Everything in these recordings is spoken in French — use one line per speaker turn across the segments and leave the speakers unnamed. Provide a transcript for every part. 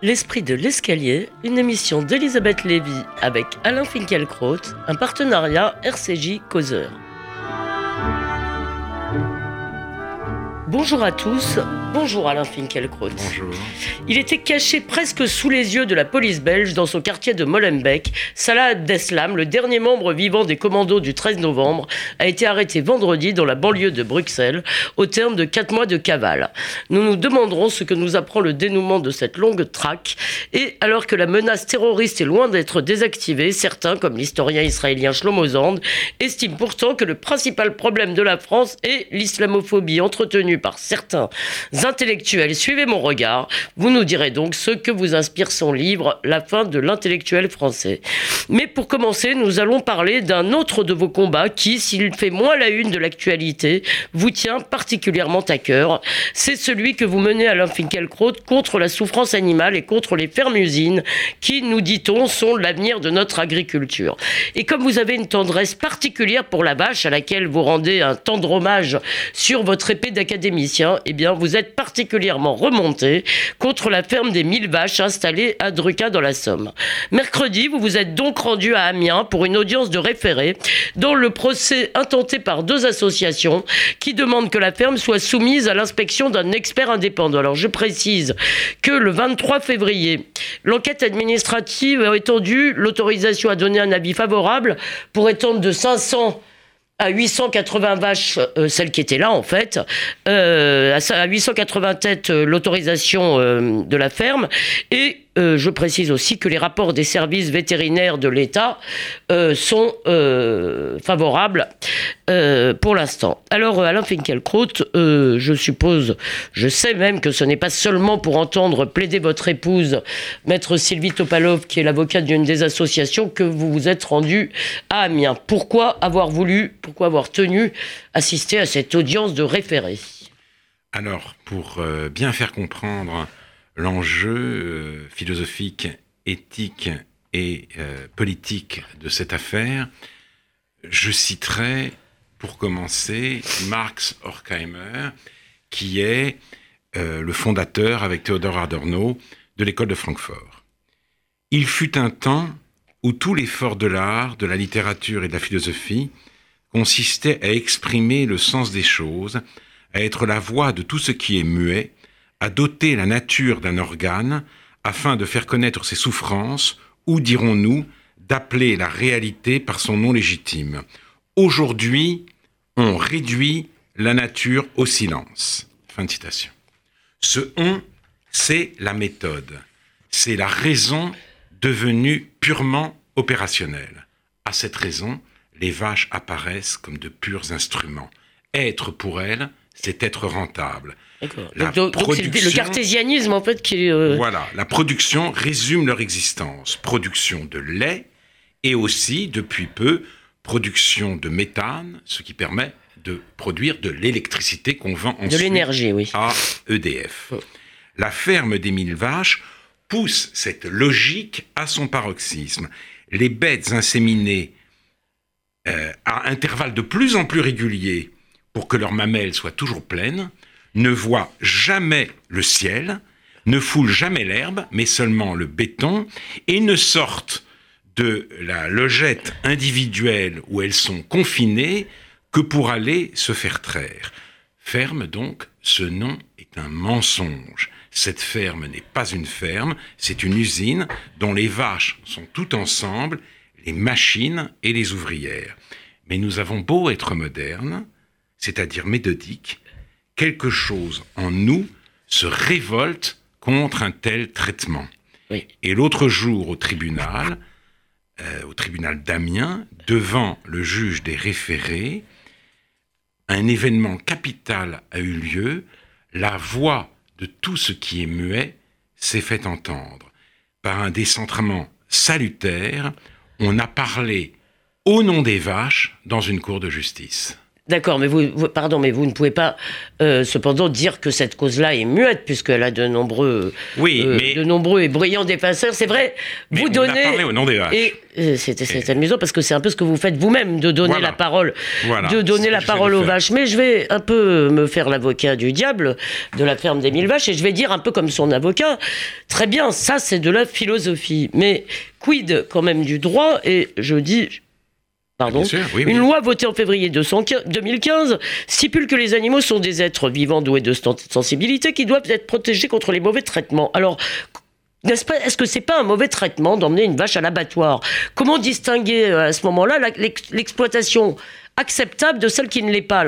L'esprit de l'escalier, une émission d'Elisabeth Lévy avec Alain Finkielkraut, un partenariat RCJ Causeur. Bonjour à tous, bonjour Alain Finkielkraut.
Bonjour.
Il était caché presque sous les yeux de la police belge dans son quartier de Molenbeek. Salah Abdeslam, le dernier membre vivant des commandos du 13 novembre, a été arrêté vendredi dans la banlieue de Bruxelles au terme de quatre mois de cavale. Nous nous demanderons ce que nous apprend le dénouement de cette longue traque. Et alors que la menace terroriste est loin d'être désactivée, certains, comme l'historien israélien Shlomo Zand, estiment pourtant que le principal problème de la France est l'islamophobie entretenue par certains intellectuels. Suivez mon regard. Vous nous direz donc ce que vous inspire son livre, La fin de l'intellectuel français. Mais pour commencer, nous allons parler d'un autre de vos combats qui, s'il fait moins la une de l'actualité, vous tient particulièrement à cœur. C'est celui que vous menez Alain Finkielkraut contre la souffrance animale et contre les fermes-usines qui, nous dit-on, sont l'avenir de notre agriculture. Et comme vous avez une tendresse particulière pour la vache à laquelle vous rendez un tendre hommage sur votre épée d'académicien, eh bien, vous êtes particulièrement remonté contre la ferme des mille vaches installée à Druca dans la Somme. Mercredi, vous vous êtes donc rendu à Amiens pour une audience de référé dans le procès intenté par deux associations qui demandent que la ferme soit soumise à l'inspection d'un expert indépendant. Alors je précise que le 23 février, l'enquête administrative a étendu l'autorisation à donner un avis favorable pour étendre de 500 à 880 vaches, euh, celles qui étaient là en fait, euh, à 880 têtes euh, l'autorisation euh, de la ferme. Et euh, je précise aussi que les rapports des services vétérinaires de l'État euh, sont euh, favorables pour l'instant. Alors Alain Finkielkraut, je suppose, je sais même que ce n'est pas seulement pour entendre plaider votre épouse, maître Sylvie Topalov, qui est l'avocate d'une des associations, que vous vous êtes rendu à Amiens. Pourquoi avoir voulu, pourquoi avoir tenu assister à cette audience de référé
Alors, pour bien faire comprendre l'enjeu euh, philosophique, éthique et euh, politique de cette affaire, je citerai, pour commencer, Marx Horkheimer, qui est euh, le fondateur, avec Théodore Adorno, de l'école de Francfort. Il fut un temps où tout l'effort de l'art, de la littérature et de la philosophie consistait à exprimer le sens des choses, à être la voix de tout ce qui est muet, à doter la nature d'un organe afin de faire connaître ses souffrances, ou dirons-nous, d'appeler la réalité par son nom légitime. Aujourd'hui, on réduit la nature au silence. Fin citation. Ce on, c'est la méthode. C'est la raison devenue purement opérationnelle. À cette raison, les vaches apparaissent comme de purs instruments. Être pour elles, c'est être rentable. La
Donc, donc, c'est le-
production-
cartésianisme en fait qui euh,
Voilà, la production résume leur existence. Production de lait et aussi, depuis peu, production de méthane, ce qui permet de produire de l'électricité qu'on vend ensuite
de l'énergie, oui.
à EDF.
Oh.
La ferme des mille vaches pousse cette logique à son paroxysme. Les bêtes inséminées euh, à intervalles de plus en plus réguliers pour que leurs mamelles soient toujours pleines ne voient jamais le ciel, ne foulent jamais l'herbe, mais seulement le béton, et ne sortent de la logette individuelle où elles sont confinées que pour aller se faire traire. Ferme donc, ce nom est un mensonge. Cette ferme n'est pas une ferme, c'est une usine dont les vaches sont toutes ensemble, les machines et les ouvrières. Mais nous avons beau être modernes, c'est-à-dire méthodiques, quelque chose en nous se révolte contre un tel traitement.
Oui.
Et l'autre jour au tribunal, euh, au tribunal d'Amiens, devant le juge des référés, un événement capital a eu lieu, la voix de tout ce qui est muet s'est fait entendre. Par un décentrement salutaire, on a parlé au nom des vaches dans une cour de justice.
D'accord, mais vous, vous- pardon, mais vous ne pouvez pas euh, cependant dire que cette cause-là est muette puisqu'elle a de nombreux,
Oui,
euh,
mais,
de nombreux et brillants défenseurs. C'est vrai,
mais
vous
on a
donnez
parlé au nom des vaches.
et euh, c'est amusant parce que c'est un peu ce que vous faites vous-même de donner
Voilà.
la parole,
Voilà,
de donner la parole aux vaches. Mais je vais un peu me faire l'avocat du diable de la ferme des mille vaches et je vais dire un peu comme son avocat. Très bien, ça c'est de la philosophie, mais quid quand même du droit? Et je dis, pardon.
Bien sûr, oui, oui.
Une loi votée en février 215 2015 stipule que les animaux sont des êtres vivants doués de sensibilité qui doivent être protégés contre les mauvais traitements. Alors, n'est-ce pas, est-ce que c'est pas un mauvais traitement d'emmener une vache à l'abattoir? Comment distinguer euh, à ce moment-là l'exploitation acceptable de celle qui ne l'est pas,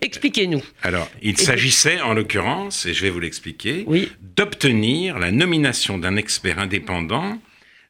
Expliquez-nous.
Alors, il s'agissait en l'occurrence, et je vais vous l'expliquer,
Oui.
d'obtenir la nomination d'un expert indépendant,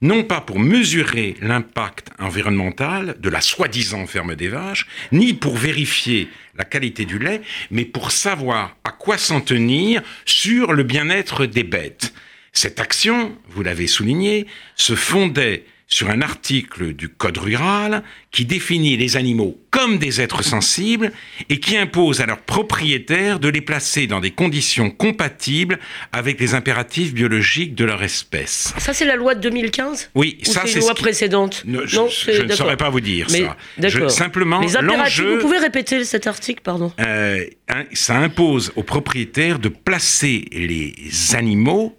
non pas pour mesurer l'impact environnemental de la soi-disant ferme des vaches, ni pour vérifier la qualité du lait, mais pour savoir à quoi s'en tenir sur le bien-être des bêtes. Cette action, vous l'avez souligné, se fondait sur un article du Code rural qui définit les animaux comme des êtres sensibles et qui impose à leurs propriétaires de les placer dans des conditions compatibles avec les impératifs biologiques de leur espèce.
Ça, c'est la loi de 2015
Oui,
Ou
ça
c'est
ce
loi
qui-
précédente
Ne, je,
Non,
je- ne saurais pas vous dire
Mais-
ça. Je- simplement, l'enjeu,
vous pouvez répéter cet article, pardon
euh, ça impose aux propriétaires de placer les animaux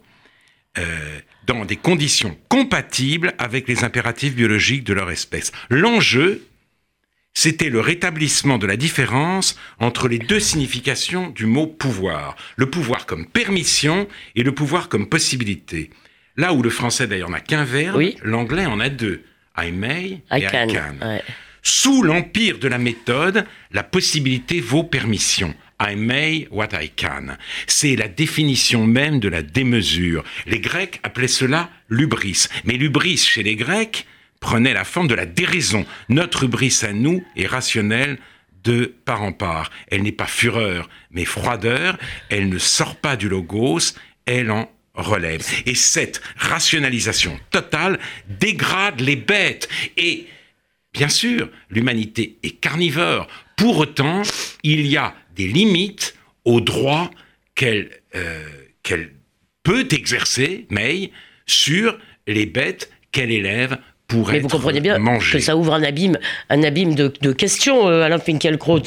euh, dans des conditions compatibles avec les impératifs biologiques de leur espèce. L'enjeu, c'était le rétablissement de la différence entre les deux significations du mot pouvoir. Le pouvoir comme permission et le pouvoir comme possibilité. Là où le français d'ailleurs n'a qu'un verbe,
Oui.
l'anglais en a deux. I may
I
et
can.
I can.
Ouais.
Sous l'empire de la méthode, la possibilité vaut permission. I may what I can. C'est la définition même de la démesure. Les Grecs appelaient cela l'ubris. Mais l'ubris chez les Grecs prenait la forme de la déraison. Notre hubris à nous est rationnelle de part en part. Elle n'est pas fureur, mais froideur. Elle ne sort pas du logos, elle en relève. Et cette rationalisation totale dégrade les bêtes. Et Bien sûr, l'humanité est carnivore. Pour autant, il y a des limites aux droits qu'elle euh, qu'elle peut exercer, mais sur les bêtes qu'elle élève pour
Mais
être
vous comprenez bien
mangées.
que ça ouvre un abîme, un abîme de, de questions, euh, Alain Finkielkraut,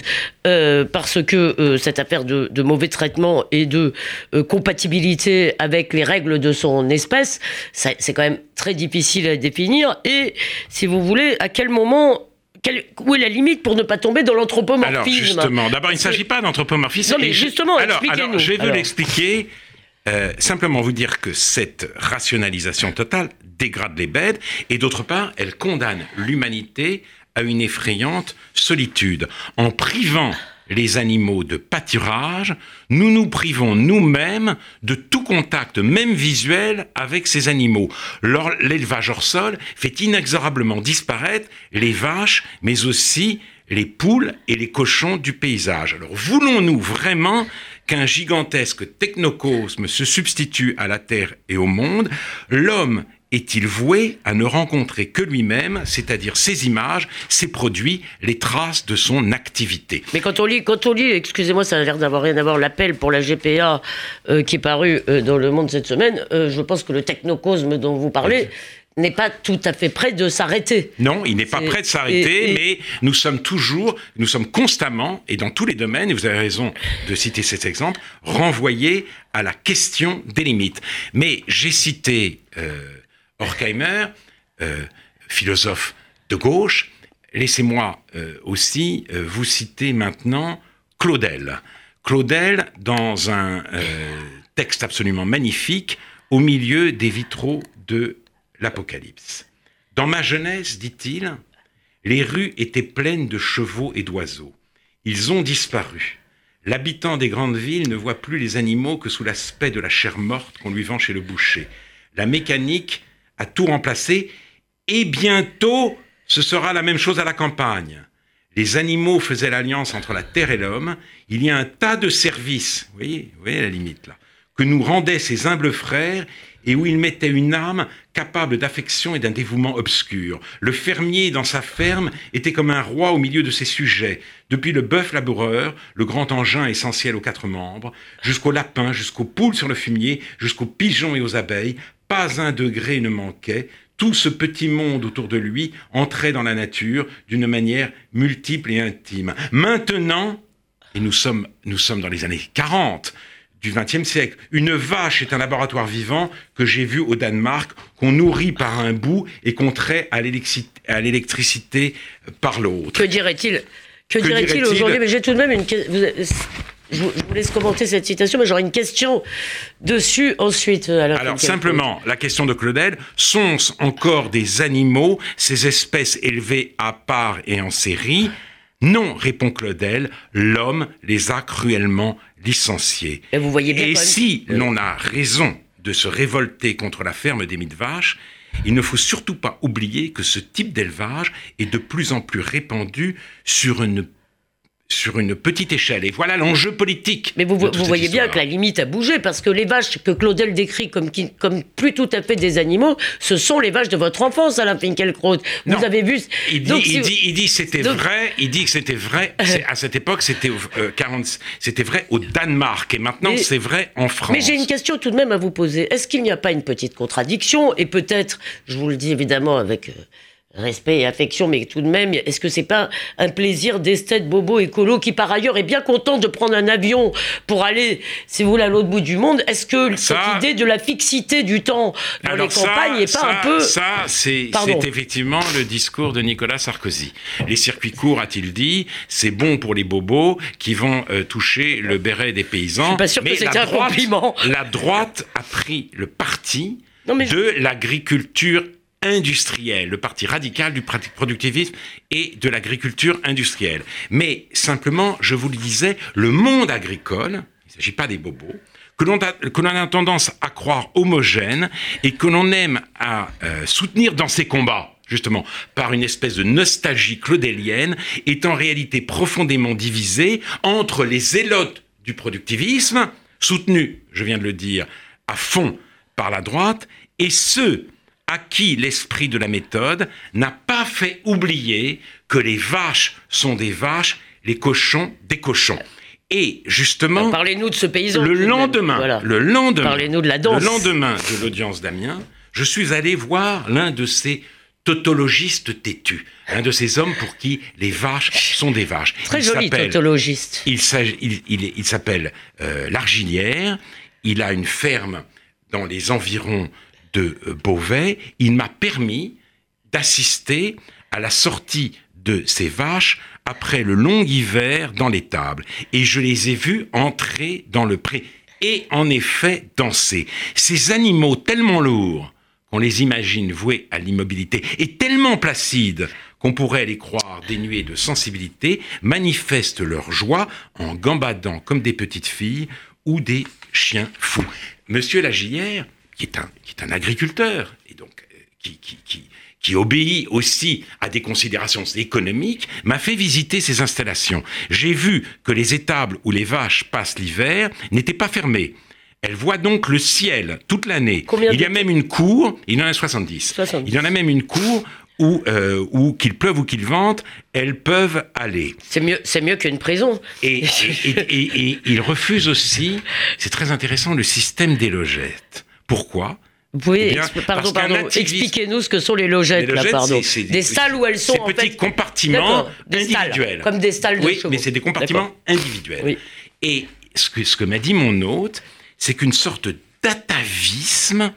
euh, parce que cette affaire de, de mauvais traitement et de compatibilité avec les règles de son espèce, c'est quand même très difficile à définir. Et si vous voulez, à quel moment, quelle- où est la limite pour ne pas tomber dans l'anthropomorphisme
Alors justement, d'abord, il ne s'agit pas d'anthropomorphisme.
Non, mais
je-
justement,
alors, je vais vous l'expliquer. euh, simplement vous dire que cette rationalisation totale dégrade les bêtes et d'autre part, elle condamne l'humanité à une effrayante solitude. En privant les animaux de pâturage, nous nous privons nous-mêmes de tout contact, même visuel, avec ces animaux. L'élevage hors sol fait inexorablement disparaître les vaches, mais aussi les poules et les cochons du paysage. Alors voulons-nous vraiment qu'un gigantesque technocosme se substitue à la Terre et au monde? L'homme est-il voué à ne rencontrer que lui-même, c'est-à-dire ses images, ses produits, les traces de son activité?
Mais quand on lit, quand on lit, excusez-moi, ça a l'air d'avoir rien à voir, l'appel pour la GPA euh, qui est paru euh, dans Le Monde cette semaine, euh, je pense que le technocosme dont vous parlez n'est pas tout à fait prêt de s'arrêter.
Non, il n'est pas prêt de s'arrêter,
et-
mais nous sommes toujours, nous sommes constamment, et dans tous les domaines, et vous avez raison de citer cet exemple, renvoyés à la question des limites. Mais j'ai cité euh, Horkheimer, euh, philosophe de gauche. Laissez-moi euh, aussi euh, vous citer maintenant Claudel. Claudel, dans un texte absolument magnifique, au milieu des vitraux de l'Apocalypse. Dans ma jeunesse, dit-il, les rues étaient pleines de chevaux et d'oiseaux. Ils ont disparu. L'habitant des grandes villes ne voit plus les animaux que sous l'aspect de la chair morte qu'on lui vend chez le boucher. La mécanique a tout remplacé et bientôt ce sera la même chose à la campagne. Les animaux faisaient l'alliance entre la terre et l'homme. Il y a un tas de services, vous voyez, vous voyez la limite là, que nous rendaient ces humbles frères et où il mettait une âme capable d'affection et d'un dévouement obscur. Le fermier dans sa ferme était comme un roi au milieu de ses sujets, depuis le bœuf laboureur, le grand engin essentiel aux quatre membres, jusqu'au lapin, jusqu'aux poules sur le fumier, jusqu'aux pigeons et aux abeilles, pas un degré ne manquait, tout ce petit monde autour de lui entrait dans la nature d'une manière multiple et intime. Maintenant, et nous sommes, nous sommes dans les années 40, du XXe siècle. Une vache est un laboratoire vivant que j'ai vu au Danemark, qu'on nourrit par un bout et qu'on trait à l'électricité par l'autre.
Que dirait-il? Que, dirait-il aujourd'hui? Mais j'ai tout de même une je vous laisse commenter cette citation, mais j'aurai une question dessus ensuite.
Euh, Alors, Alors simplement, la question de Claudel, sont encore des animaux, ces espèces élevées à part et en série? Non, répond Claudel, l'homme les a cruellement licenciés.
Et, vous voyez bien
et si l'on a raison de se révolter contre la ferme des mille vaches, il ne faut surtout pas oublier que ce type d'élevage est de plus en plus répandu sur une sur une petite échelle. Et voilà l'enjeu politique.
Mais vous, vous voyez bien que la limite a bougé, parce que les vaches que Claudel décrit comme, comme plus tout à fait des animaux, ce sont les vaches de votre enfance, Alain Finkielkraut. Vous avez vu...
Il dit, il, dit, il dit c'était vrai, il dit que c'était vrai, à cette époque, c'était euh, c'était vrai au Danemark, et maintenant c'est vrai en France.
Mais j'ai une question tout de même à vous poser. Est-ce qu'il n'y a pas une petite contradiction, et peut-être, je vous le dis évidemment avec... Euh, respect et affection, mais tout de même, est-ce que c'est pas un plaisir d'esthète bobo écolo qui par ailleurs est bien content de prendre un avion pour aller, si vous voulez, à l'autre bout du monde? Est-ce que cette idée de la fixité du temps dans les campagnes n'est pas un peu
Ça, c'est effectivement le discours de Nicolas Sarkozy. Les circuits courts, a-t-il dit, c'est bon pour les bobos qui vont euh, toucher le béret des paysans. Je
suis pas sûr mais que c'est un compliment.
La droite a pris le parti de l'agriculture industriel, le parti radical du productivisme et de l'agriculture industrielle. Mais simplement, je vous le disais, le monde agricole, il ne s'agit pas des bobos, que l'on a, tendance à croire homogène et que l'on aime à euh, soutenir dans ses combats, justement, par une espèce de nostalgie claudélienne, est en réalité profondément divisé entre les zélotes du productivisme, soutenus, je viens de le dire, à fond par la droite, et ceux à qui l'esprit de la méthode n'a pas fait oublier que les vaches sont des vaches, les cochons des cochons. Et justement,
parlez-nous de ce paysan.
Le lendemain, le lendemain,
parlez-nous de la danse.
Le lendemain de l'audience d'Amiens, je suis allé voir l'un de ces tautologistes têtus, un de ces hommes pour qui les vaches sont des vaches.
Très joli tautologiste.
Il, il, s'appelle euh, L'Argilière. Il a une ferme dans les environs de euh, Beauvais, il m'a permis d'assister à la sortie de ces vaches après le long hiver dans l'étable. Et je les ai vus entrer dans le pré et en effet danser. Ces animaux tellement lourds qu'on les imagine voués à l'immobilité et tellement placides qu'on pourrait les croire dénués de sensibilité, manifestent leur joie en gambadant comme des petites filles ou des chiens fous. Monsieur Lagière, qui est un, qui est un agriculteur, et donc euh, qui, qui, qui, qui obéit aussi à des considérations économiques, m'a fait visiter ces installations. J'ai vu que les étables où les vaches passent l'hiver n'étaient pas fermées. Elles voient donc le ciel toute l'année. Il y a même une cour, il y en a 70. 70. Il y en a même une cour où, euh, où qu'il pleuve ou qu'il vente, elles peuvent aller.
C'est mieux, c'est mieux qu'une prison.
Et, et, et, et, ils refusent aussi, c'est très intéressant, le système des logettes. Pourquoi
vous pouvez, eh pardon, pardon, expliquez-nous ce que sont les logettes, là, pardon. des, salles où elles sont
en petits compartiments individuels.
comme des stalles de
Oui, mais c'est des compartiments individuels. Et ce que, ce que m'a dit mon hôte, c'est qu'une sorte d'atavisme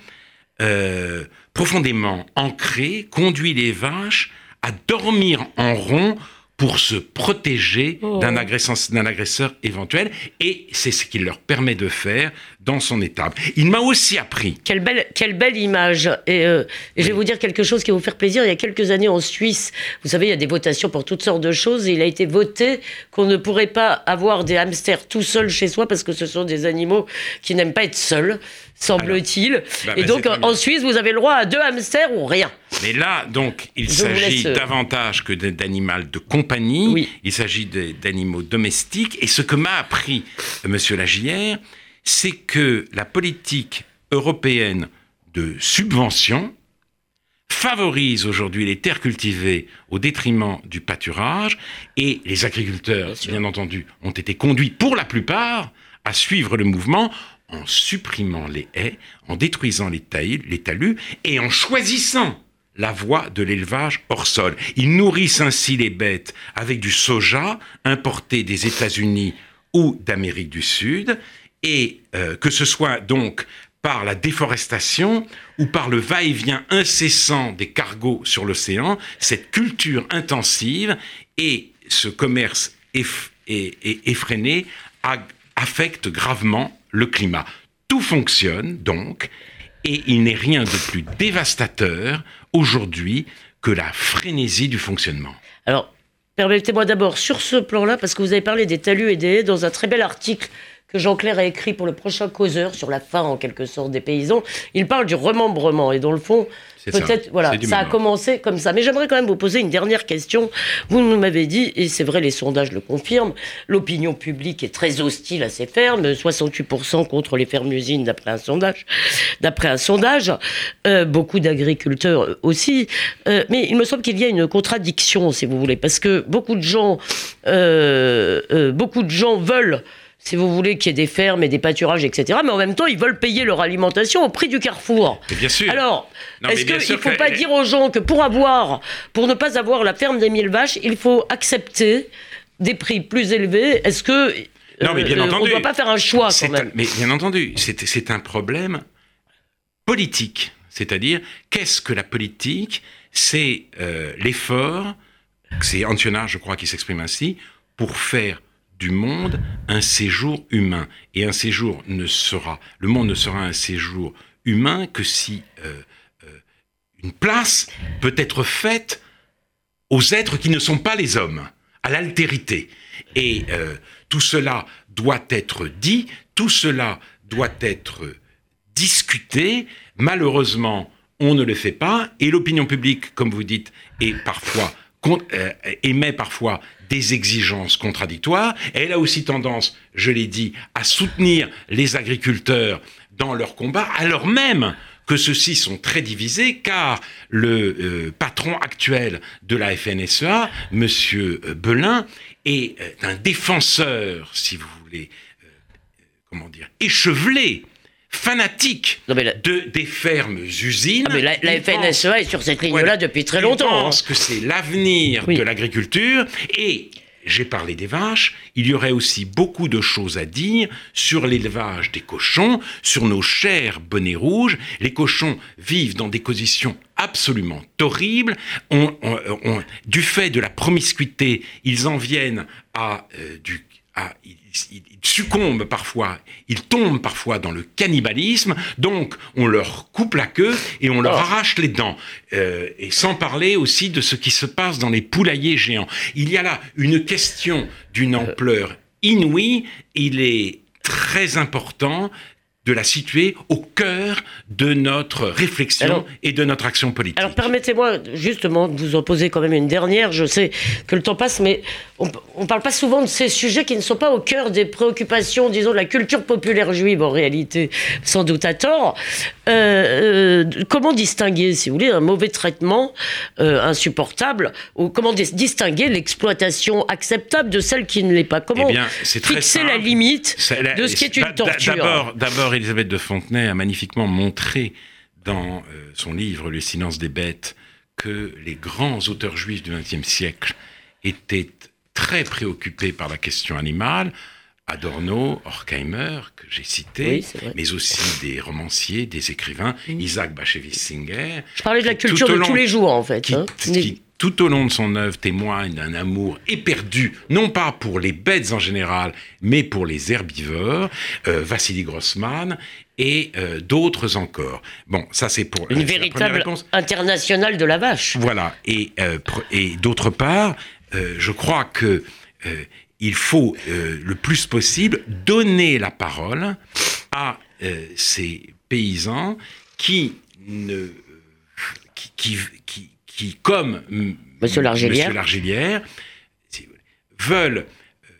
euh, profondément ancré conduit les vaches à dormir en rond pour se protéger oh. d'un agresseur, éventuel, et c'est ce qu'il leur permet de faire dans son étable. Il m'a aussi appris.
Quelle belle, quelle belle image. Et, euh, je vais vous dire quelque chose qui va vous faire plaisir. Il y a quelques années en Suisse, vous savez, il y a des votations pour toutes sortes de choses, et il a été voté qu'on ne pourrait pas avoir des hamsters tout seuls chez soi parce que ce sont des animaux qui n'aiment pas être seuls semble-t-il. Bah, et donc, en Suisse, vous avez le droit à deux hamsters ou rien.
Mais là, donc, il s'agit euh, davantage que d'animal de compagnie. Il s'agit d'animaux domestiques. Et ce que m'a appris M. Lagière, c'est que la politique européenne de subventions favorise aujourd'hui les terres cultivées au détriment du pâturage et les agriculteurs, bien, entendu, ont été conduits pour la plupart à suivre le mouvement en supprimant les haies, en détruisant les, les talus et en choisissant la voie de l'élevage hors sol. Ils nourrissent ainsi les bêtes avec du soja importé des États-Unis ou d'Amérique du Sud, et euh, que ce soit donc par la déforestation ou par le va-et-vient incessant des cargos sur l'océan, cette culture intensive et ce commerce effréné affecte gravement le climat. Tout fonctionne donc et il n'est rien de plus dévastateur aujourd'hui que la frénésie du fonctionnement.
Alors, permettez-moi d'abord sur ce plan-là, parce que vous avez parlé des talus et des haies dans un très bel article que Jean-Claire a écrit pour le prochain causeur sur la fin, en quelque sorte, des paysans. Il parle du remembrement. Et dans le fond, peut-être, voilà, ça a commencé comme ça. Mais j'aimerais quand même vous poser une dernière question. Vous nous m'avez dit, et c'est vrai, les sondages le confirment, l'opinion publique est très hostile à ces fermes, 68% contre les fermes-usines d'après un sondage. D'après un sondage, euh, beaucoup d'agriculteurs aussi. Euh, mais il me semble qu'il y a une contradiction, si vous voulez, parce que beaucoup de gens, euh, beaucoup de gens veulent si vous voulez, qu'il y ait des fermes et des pâturages, etc. Mais en même temps, ils veulent payer leur alimentation au prix du carrefour.
bien sûr.
Alors, est-ce qu'il ne faut pas dire aux gens que pour avoir, pour ne pas avoir la ferme des mille vaches, il faut accepter des prix plus élevés? Est-ce que
non, mais bien
euh,
entendu,
on ne doit pas faire un choix quand même
Mais bien entendu, c'est un problème politique. C'est-à-dire, qu'est-ce que la politique? C'est euh, l'effort, c'est Antiona, je crois, qui s'exprime ainsi, pour faire du monde un séjour humain. Et un séjour ne sera, le monde ne sera un séjour humain que si euh, euh, une place peut être faite aux êtres qui ne sont pas les hommes, à l'altérité. Et euh, tout cela doit être dit, tout cela doit être discuté. Malheureusement, on ne le fait pas, et l'opinion publique, comme vous dites, est parfois émet parfois des exigences contradictoires. Elle a aussi tendance, je l'ai dit, à soutenir les agriculteurs dans leur combat, alors même que ceux-ci sont très divisés, car le euh, patron actuel de la FNSEA, M. Euh, Belin, est euh, un défenseur, si vous voulez, comment dire, échevelé fanatique de, des fermes usines.
Ah, mais la, FNSEA est sur cette ligne-là depuis très longtemps. Je
pense que c'est l'avenir de l'agriculture et j'ai parlé des vaches, il y aurait aussi beaucoup de choses à dire sur l'élevage des cochons, sur nos chers bonnets rouges. Les cochons vivent dans des conditions absolument horribles. du fait de la promiscuité, ils en viennent à euh, du à, ils, succombent parfois, ils tombent parfois dans le cannibalisme, donc on leur coupe la queue et on leur oh. arrache les dents. Euh, et sans parler aussi de ce qui se passe dans les poulaillers géants. Il y a là une question d'une ampleur inouïe, il est très important de la situer au cœur de notre réflexion et de notre action politique.
Alors permettez-moi justement de vous en poser quand même une dernière. Je sais que le temps passe, mais on ne parle pas souvent de ces sujets qui ne sont pas au cœur des préoccupations, disons, de la culture populaire juive en réalité, sans doute à tort. Euh, euh, comment distinguer, si vous voulez, un mauvais traitement euh, insupportable, ou comment distinguer l'exploitation acceptable de celle qui ne l'est pas? Comment eh bien, fixer la limite de ce qui est une torture?
D'abord, Elisabeth de Fontenay a magnifiquement montré dans euh, son livre Le silence des bêtes que les grands auteurs juifs du XXe siècle étaient très préoccupés par la question animale. Adorno, Horkheimer, que j'ai cité, mais aussi des romanciers, des écrivains, Isaac Bashevis Singer.
Je parlais de la culture de tous les jours, en fait.
Hein tout au long de son œuvre, témoigne d'un amour éperdu, non pas pour les bêtes en général, mais pour les herbivores, euh, Vassili Grossman et euh, d'autres encore. Bon, ça c'est pour
une véritable réponse. internationale de la vache.
Voilà. Et, euh, et d'autre part, je crois que il faut le plus possible donner la parole à ces paysans qui ne qui, qui, qui, comme
Monsieur
Largélière, veulent euh,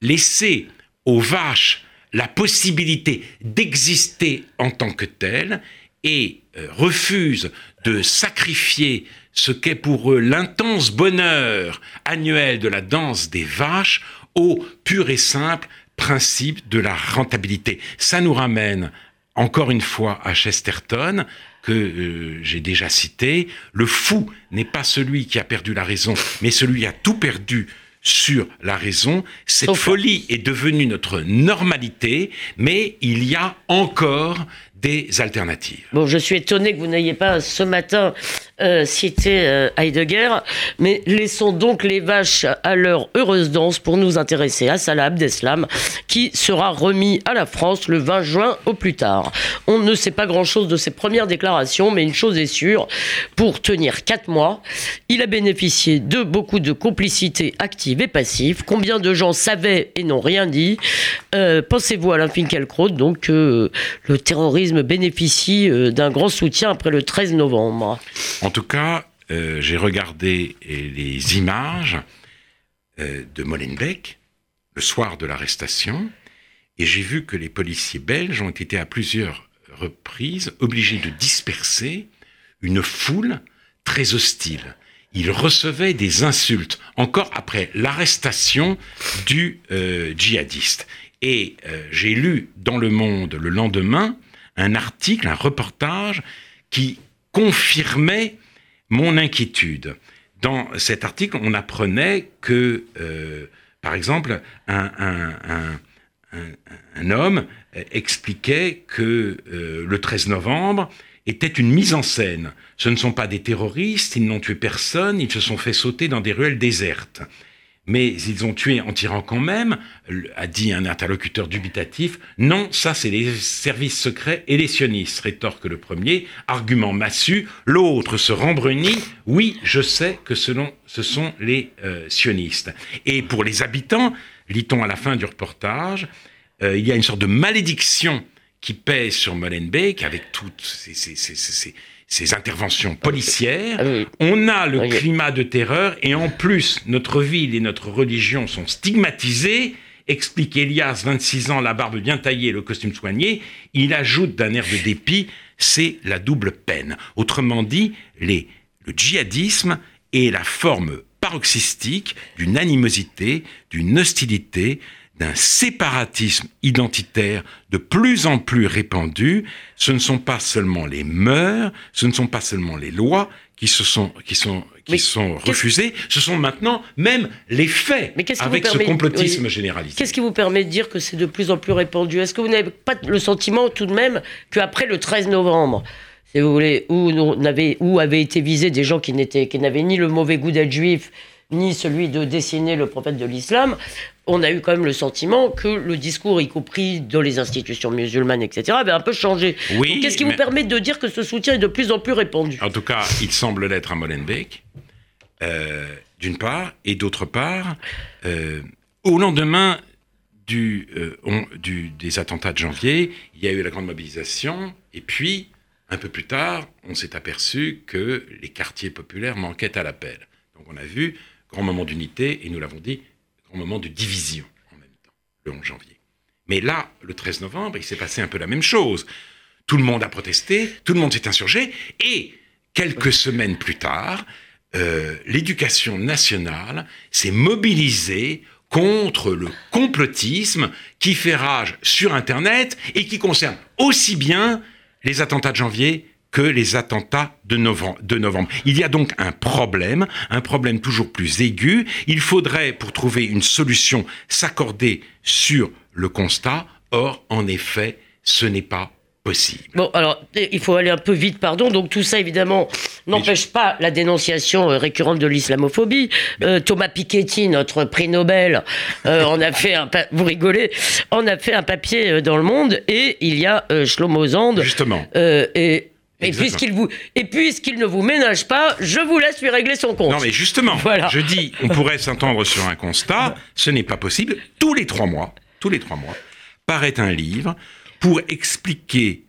laisser aux vaches la possibilité d'exister en tant que tel et euh, refusent de sacrifier ce qu'est pour eux l'intense bonheur annuel de la danse des vaches au pur et simple principe de la rentabilité. Ça nous ramène encore une fois à Chesterton, que euh, j'ai déjà cité. Le fou n'est pas celui qui a perdu la raison, mais celui qui a tout perdu sur la raison. Cette folie est devenue notre normalité, mais il y a encore des alternatives.
Bon, je suis étonné que vous n'ayez pas ce matin euh, cité euh, Heidegger, mais laissons donc les vaches à leur heureuse danse pour nous intéresser à Salah Abdeslam, qui sera remis à la France le 20 juin au plus tard. On ne sait pas grand-chose de ses premières déclarations, mais une chose est sûre, pour tenir quatre mois, il a bénéficié de beaucoup de complicité active et passive. Combien de gens savaient et n'ont rien dit? Euh, Pensez-vous à Finkielkraut, donc le terrorisme bénéficie d'un grand soutien après le 13 novembre
en tout cas, euh, j'ai regardé les images euh, de Molenbeek le soir de l'arrestation et j'ai vu que les policiers belges ont été à plusieurs reprises obligés de disperser une foule très hostile. Ils recevaient des insultes encore après l'arrestation du euh, djihadiste. Et j'ai lu dans Le Monde le lendemain un article, un reportage qui confirmait mon inquiétude. Dans cet article, on apprenait que, euh, par exemple, un, homme expliquait que euh, le 13 novembre était une mise en scène. Ce ne sont pas des terroristes, ils n'ont tué personne, ils se sont fait sauter dans des ruelles désertes mais ils ont tué en tirant quand même, a dit un interlocuteur dubitatif. Non, ça c'est les services secrets et les sionistes, rétorque le premier, argument massu. L'autre se rembrunit. Oui, je sais que ce sont les euh, sionistes. Et pour les habitants, lit-on à la fin du reportage, euh, il y a une sorte de malédiction qui pèse sur Molenbeek avec toutes ces interventions policières, ah on a le climat de terreur et en plus notre ville et notre religion sont stigmatisées. Explique Elias, 26 ans, la barbe bien taillée, le costume soigné. Il ajoute d'un air de dépit, c'est la double peine. Autrement dit, les, le djihadisme est la forme paroxystique d'une animosité, d'une hostilité, d'un séparatisme identitaire de plus en plus répandu, ce ne sont pas seulement les mœurs, ce ne sont pas seulement les lois qui se sont qui sont qui sont refusées, ce sont maintenant même les faits Mais avec ce complotisme généralisé.
Qu'est-ce qui vous permet de dire que c'est de plus en plus répandu? Est-ce que vous n'avez pas le sentiment tout de même qu'après le 13 novembre, si vous voulez, où, on avait, où avaient été visés des gens qui n'étaient qui n'avaient ni le mauvais goût d'être juifs, ni celui de dessiner le prophète de l'islam, on a eu quand même le sentiment que le discours, y compris dans les institutions musulmanes, etc., avait un peu changé. Oui, Qu'est-ce qui vous permet de dire que ce soutien est de plus en plus répandu?
En tout cas, il semble l'être à Molenbeek, euh, d'une part, et d'autre part, euh, au lendemain du, euh, du, des attentats de janvier, il y a eu la grande mobilisation, et puis, un peu plus tard, on s'est aperçu que les quartiers populaires manquaient à l'appel. Donc on a vu grand moment d'unité, et nous l'avons dit, moment de division en même temps, le 11 janvier. Mais là, le 13 novembre, il s'est passé un peu la même chose. Tout le monde a protesté, tout le monde s'est insurgé, et quelques semaines plus tard, euh, l'éducation nationale s'est mobilisée contre le complotisme qui fait rage sur Internet et qui concerne aussi bien les attentats de janvier que les attentats de novembre, de novembre. Il y a donc un problème, un problème toujours plus aigu. Il faudrait, pour trouver une solution, s'accorder sur le constat. Or, en effet, ce n'est pas possible.
Bon, alors, il faut aller un peu vite, pardon. Donc, tout ça, évidemment, n'empêche pas la dénonciation euh, récurrente de l'islamophobie. Euh, Thomas Piketty, notre prix Nobel, euh, on a fait un... Vous rigolez On a fait un papier dans Le Monde, et il y a Shlomo Zand.
Justement.
et et puisqu'il vous et puisqu'il ne vous ménage pas, je vous laisse lui régler son compte.
Non mais justement, voilà. je dis, on pourrait s'entendre sur un constat. Ce n'est pas possible. Tous les trois mois, tous les trois mois, paraît un livre pour expliquer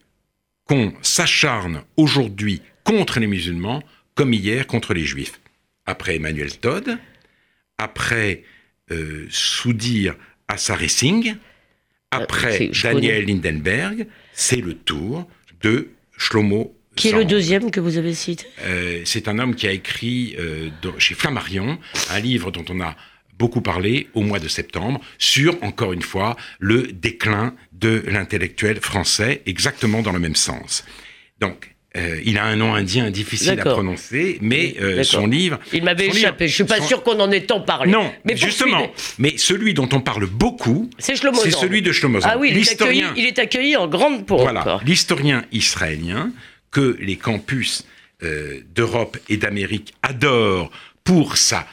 qu'on s'acharne aujourd'hui contre les musulmans comme hier contre les juifs. Après Emmanuel Todd, après euh, Soudir Assaré Singh, Après Daniel Lindenberg, c'est le tour de Shlomo
qui est le deuxième que vous avez cité?
Euh, C'est un homme qui a écrit euh, chez Flammarion un livre dont on a beaucoup parlé au mois de septembre sur, encore une fois, le déclin de l'intellectuel français, exactement dans le même sens. Donc, euh, il a un nom indien difficile à prononcer, mais son livre.
Il m'avait échappé. Je suis pas sûr qu'on en ait tant parlé.
Non, mais justement. Mais celui dont on parle beaucoup, c'est celui de Shlomo
Ah oui, il est, accueilli, il est accueilli en grande pompe.
Voilà, l'historien israélien que les campus euh, d'Europe et d'Amérique adorent pour sa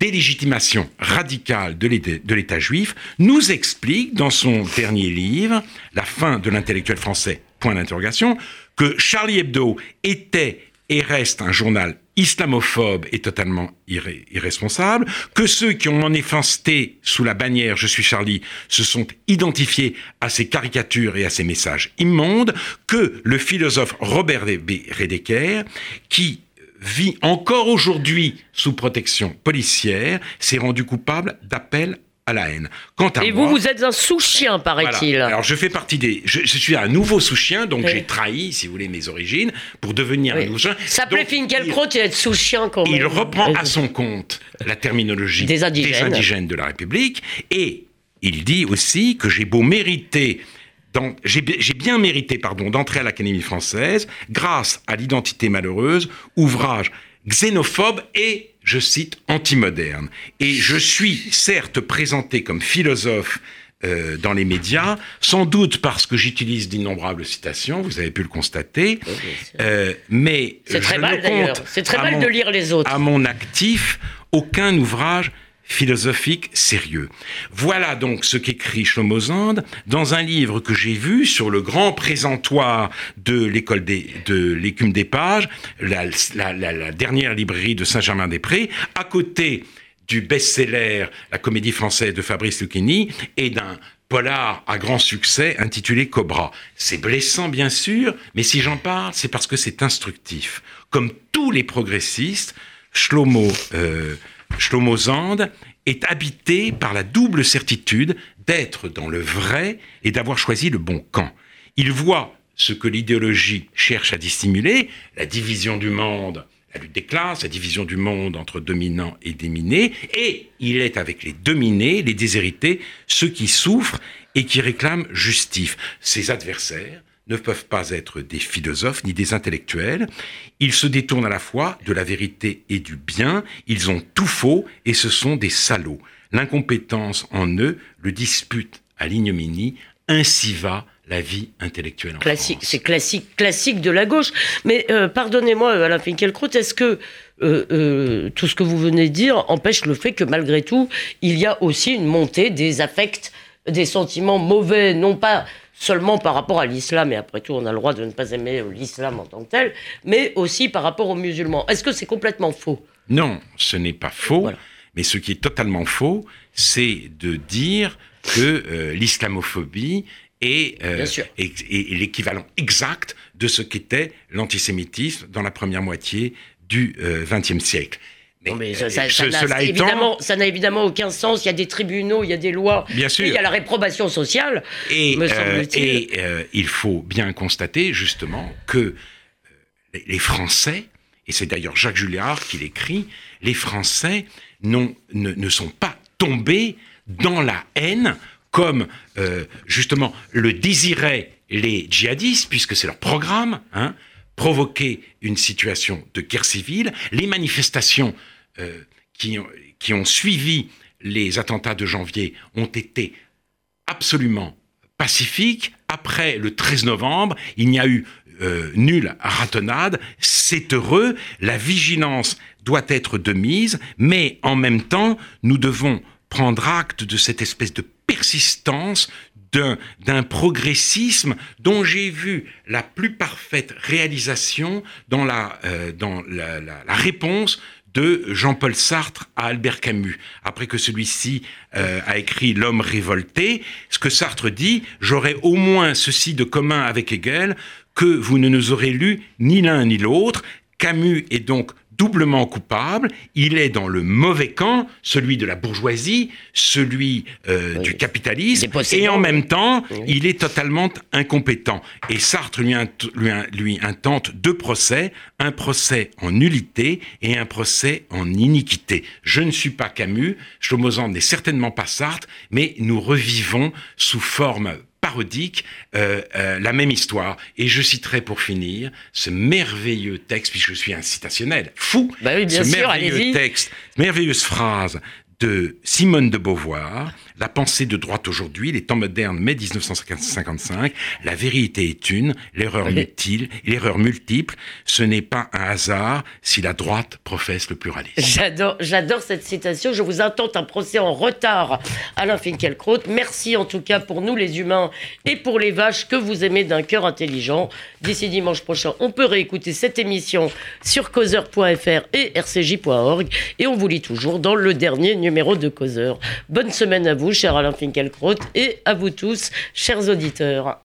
délégitimation radicale de l'État juif, nous explique dans son dernier livre, La fin de l'intellectuel français, point d'interrogation, que Charlie Hebdo était et reste un journal islamophobe et totalement irresponsable, que ceux qui ont manifesté sous la bannière Je suis Charlie se sont identifiés à ces caricatures et à ces messages immondes, que le philosophe Robert Redeker, qui vit encore aujourd'hui sous protection policière, s'est rendu coupable d'appel à la haine.
Quant à Et vous, vous êtes un sous-chien, paraît-il.
Alors, je fais partie des. Je, suis un nouveau sous-chien, donc j'ai trahi, si vous voulez, mes origines pour devenir un nouveau chien.
Ça plaît Finkielkraut, il est sous-chien quand même.
Il reprend à son compte la terminologie des indigènes, de la République et il dit aussi que j'ai beau mériter j'ai bien mérité pardon, d'entrer à l'Académie française grâce à l'identité malheureuse, ouvrage xénophobe et je cite, anti-moderne. Et je suis certes présenté comme philosophe euh, dans les médias, sans doute parce que j'utilise d'innombrables citations, vous avez pu le constater, euh, mais
c'est très mal d'ailleurs. C'est très mal de lire les autres.
À mon actif, aucun ouvrage philosophique sérieux. Voilà donc ce qu'écrit Shlomo dans un livre que j'ai vu sur le grand présentoir de l'école de l'écume des pages, la, dernière librairie de Saint-Germain-des-Prés, à côté du best-seller La comédie française de Fabrice Lucchini et d'un polar à grand succès intitulé Cobra. C'est blessant bien sûr, mais si j'en parle, c'est parce que c'est instructif. Comme tous les progressistes, Shlomo euh, Shlomo Zand est habité par la double certitude d'être dans le vrai et d'avoir choisi le bon camp. Il voit ce que l'idéologie cherche à dissimuler, la division du monde, la lutte des classes, la division du monde entre dominants et déminés, et il est avec les dominés, les déshérités, ceux qui souffrent et qui réclament justice. Ses adversaires, ne peuvent pas être des philosophes ni des intellectuels. Ils se détournent à la fois de la vérité et du bien. Ils ont tout faux et ce sont des salauds. L'incompétence en eux le dispute à l'ignominie. Ainsi va la vie intellectuelle en
classique, C'est classique, classique de la gauche. Mais euh, pardonnez-moi, Alain Finkielkraut, est-ce que euh, euh, tout ce que vous venez de dire empêche le fait que malgré tout, il y a aussi une montée des affects, des sentiments mauvais, non pas seulement par rapport à l'islam, et après tout, on a le droit de ne pas aimer l'islam en tant que tel, mais aussi par rapport aux musulmans. Est-ce que c'est complètement faux?
Non, ce n'est pas faux. Mais ce qui est totalement faux, c'est de dire que euh, l'islamophobie est, euh, est l'équivalent exact de ce qu'était l'antisémitisme dans la première moitié du XXe euh, siècle
mais ça, n'a évidemment, évidemment, aucun sens. Il y a des tribunaux, il y a des lois.
Bien sûr.
il y a la réprobation sociale.
Et, euh, et euh, il faut bien constater justement que euh, les Français, et c'est d'ailleurs Jacques Julliard qui l'écrit, les Français ne, ne, sont pas tombés dans la haine comme justement le désiraient les djihadistes, puisque c'est leur programme. Hein, provoquer une situation de guerre civile. Les manifestations euh, qui, ont suivi les attentats de janvier ont été absolument pacifiques. Après le 13 novembre, il n'y a eu euh, nulle ratonnade. C'est heureux. La vigilance doit être de mise, mais en même temps, nous devons prendre acte de cette espèce de persistance d'un progressisme dont j'ai vu la plus parfaite réalisation dans la, euh, dans la, réponse de Jean-Paul Sartre à Albert Camus. Après que celui-ci euh, a écrit L'homme révolté, ce que Sartre dit, j'aurais au moins ceci de commun avec Hegel, que vous ne nous aurez lu ni l'un ni l'autre. Camus est donc doublement coupable. Il est dans le mauvais camp, celui de la bourgeoisie, celui euh, du capitalisme, et en même temps, il est totalement incompétent. Et Sartre lui, lui, lui intente deux procès, un procès en nullité et un procès en iniquité. Je ne suis pas Camus, Chlomozan n'est certainement pas Sartre, mais nous revivons sous forme parodique euh, euh, la même histoire. Et je citerai pour finir ce merveilleux texte, puisque je suis un citationnel, fou,
bah ce
merveilleux texte, merveilleuse phrase de Simone de Beauvoir, La pensée de droite aujourd'hui, les temps modernes, mai 1955, La vérité est une, l'erreur multiple, l'erreur multiple, ce n'est pas un hasard si la droite professe le pluralisme.
J'adore, j'adore cette citation. Je vous intente un procès en retard, Alain Finkielkraut. Merci en tout cas pour nous les humains et pour les vaches que vous aimez d'un cœur intelligent. D'ici dimanche prochain, on peut réécouter cette émission sur causeur.fr et rcj.org et on vous lit toujours dans le dernier numéro numéro de Causeur. Bonne semaine à vous, cher Alain Finkielkraut, et à vous tous, chers auditeurs.